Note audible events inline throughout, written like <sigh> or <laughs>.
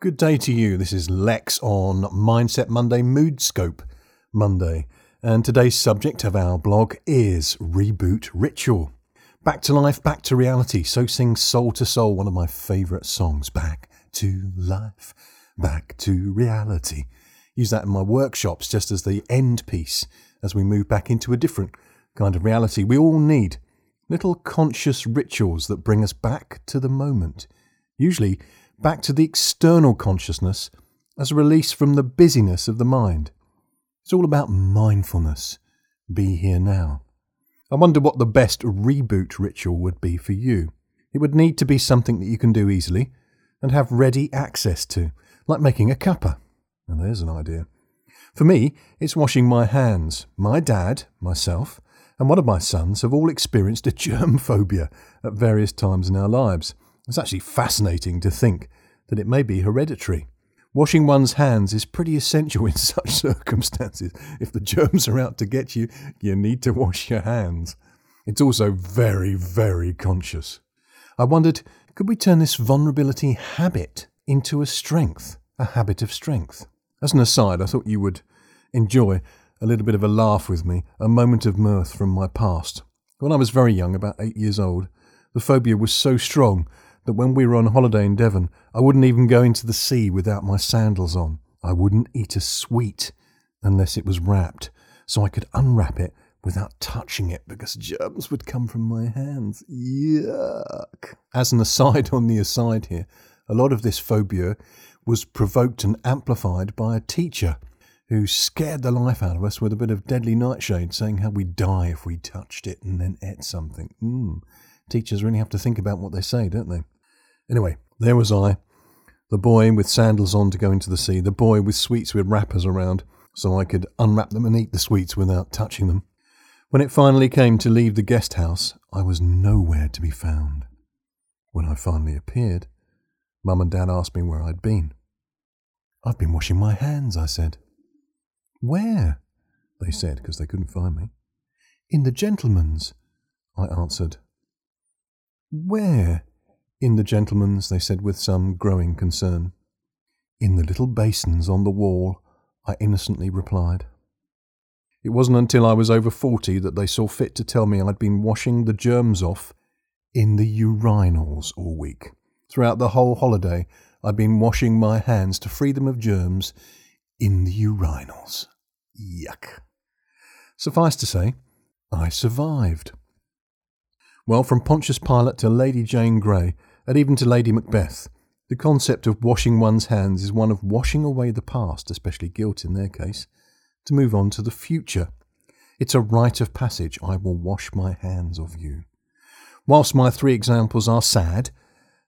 Good day to you. This is Lex on Mindset Monday, Moodscope Monday. And today's subject of our blog is Reboot Ritual. Back to life, back to reality. So sings Soul II Soul, one of my favourite songs. Back to life, back to reality. Use that in my workshops just as the end piece as we move back into a different kind of reality. We all need little conscious rituals that bring us back to the moment. Usually, back to the external consciousness as a release from the busyness of the mind. It's all about mindfulness. Be here now. I wonder what the best reboot ritual would be for you. It would need to be something that you can do easily and have ready access to, like making a cuppa. Well, there's an idea. For me, it's washing my hands. My dad, myself, and one of my sons have all experienced a germ <laughs> phobia at various times in our lives. It's actually fascinating to think that it may be hereditary. Washing one's hands is pretty essential <laughs> in such circumstances. If the germs are out to get you, you need to wash your hands. It's also very, very conscious. I wondered, could we turn this vulnerability habit into a strength, a habit of strength? As an aside, I thought you would enjoy a little bit of a laugh with me, a moment of mirth from my past. When I was very young, about eight years old, the phobia was so strong that when we were on holiday in Devon, I wouldn't even go into the sea without my sandals on. I wouldn't eat a sweet unless it was wrapped, so I could unwrap it without touching it because germs would come from my hands. Yuck. As an aside on the aside here, a lot of this phobia was provoked and amplified by a teacher who scared the life out of us with a bit of deadly nightshade, saying how we'd die if we touched it and then ate something. Mm. Teachers really have to think about what they say, don't they? Anyway, there was I, the boy with sandals on to go into the sea, the boy with sweets with wrappers around, so I could unwrap them and eat the sweets without touching them. When it finally came to leave the guest house, I was nowhere to be found. When I finally appeared, Mum and Dad asked me where I'd been. I've been washing my hands, I said. Where? They said, because they couldn't find me. In the gentleman's, I answered. Where? In the gentleman's, they said with some growing concern. In the little basins on the wall, I innocently replied. It wasn't until I was over forty that they saw fit to tell me I'd been washing the germs off in the urinals all week. Throughout the whole holiday, I'd been washing my hands to free them of germs in the urinals. Yuck. Suffice to say, I survived. Well, from Pontius Pilate to Lady Jane Grey, and even to Lady Macbeth, the concept of washing one's hands is one of washing away the past, especially guilt in their case, to move on to the future. It's a rite of passage. I will wash my hands of you. Whilst my three examples are sad,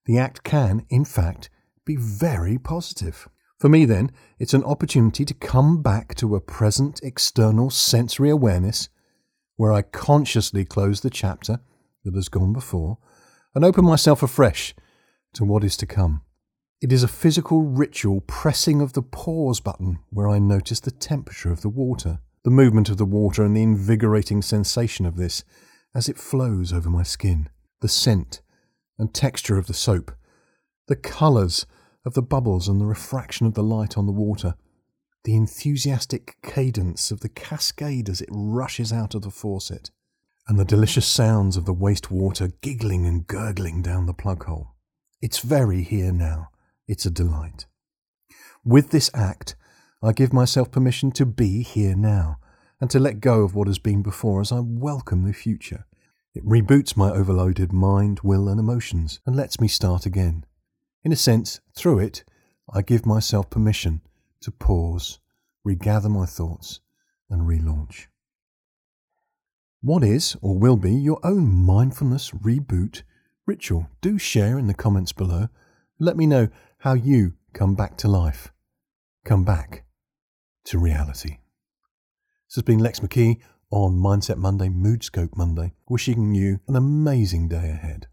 the act can, in fact, be very positive. For me, then, it's an opportunity to come back to a present external sensory awareness where I consciously close the chapter that has gone before and open myself afresh to what is to come. It is a physical ritual pressing of the pause button where I notice the temperature of the water, the movement of the water, and the invigorating sensation of this as it flows over my skin, the scent and texture of the soap, the colours of the bubbles and the refraction of the light on the water, the enthusiastic cadence of the cascade as it rushes out of the faucet and the delicious sounds of the waste water giggling and gurgling down the plug hole. It's very here now. It's a delight. With this act, I give myself permission to be here now and to let go of what has been before as I welcome the future. It reboots my overloaded mind, will, and emotions and lets me start again. In a sense, through it, I give myself permission to pause, regather my thoughts, and relaunch. What is or will be your own mindfulness reboot ritual? Do share in the comments below. Let me know how you come back to life. Come back to reality. This has been Lex McKee on Mindset Monday, Moodscope Monday, wishing you an amazing day ahead.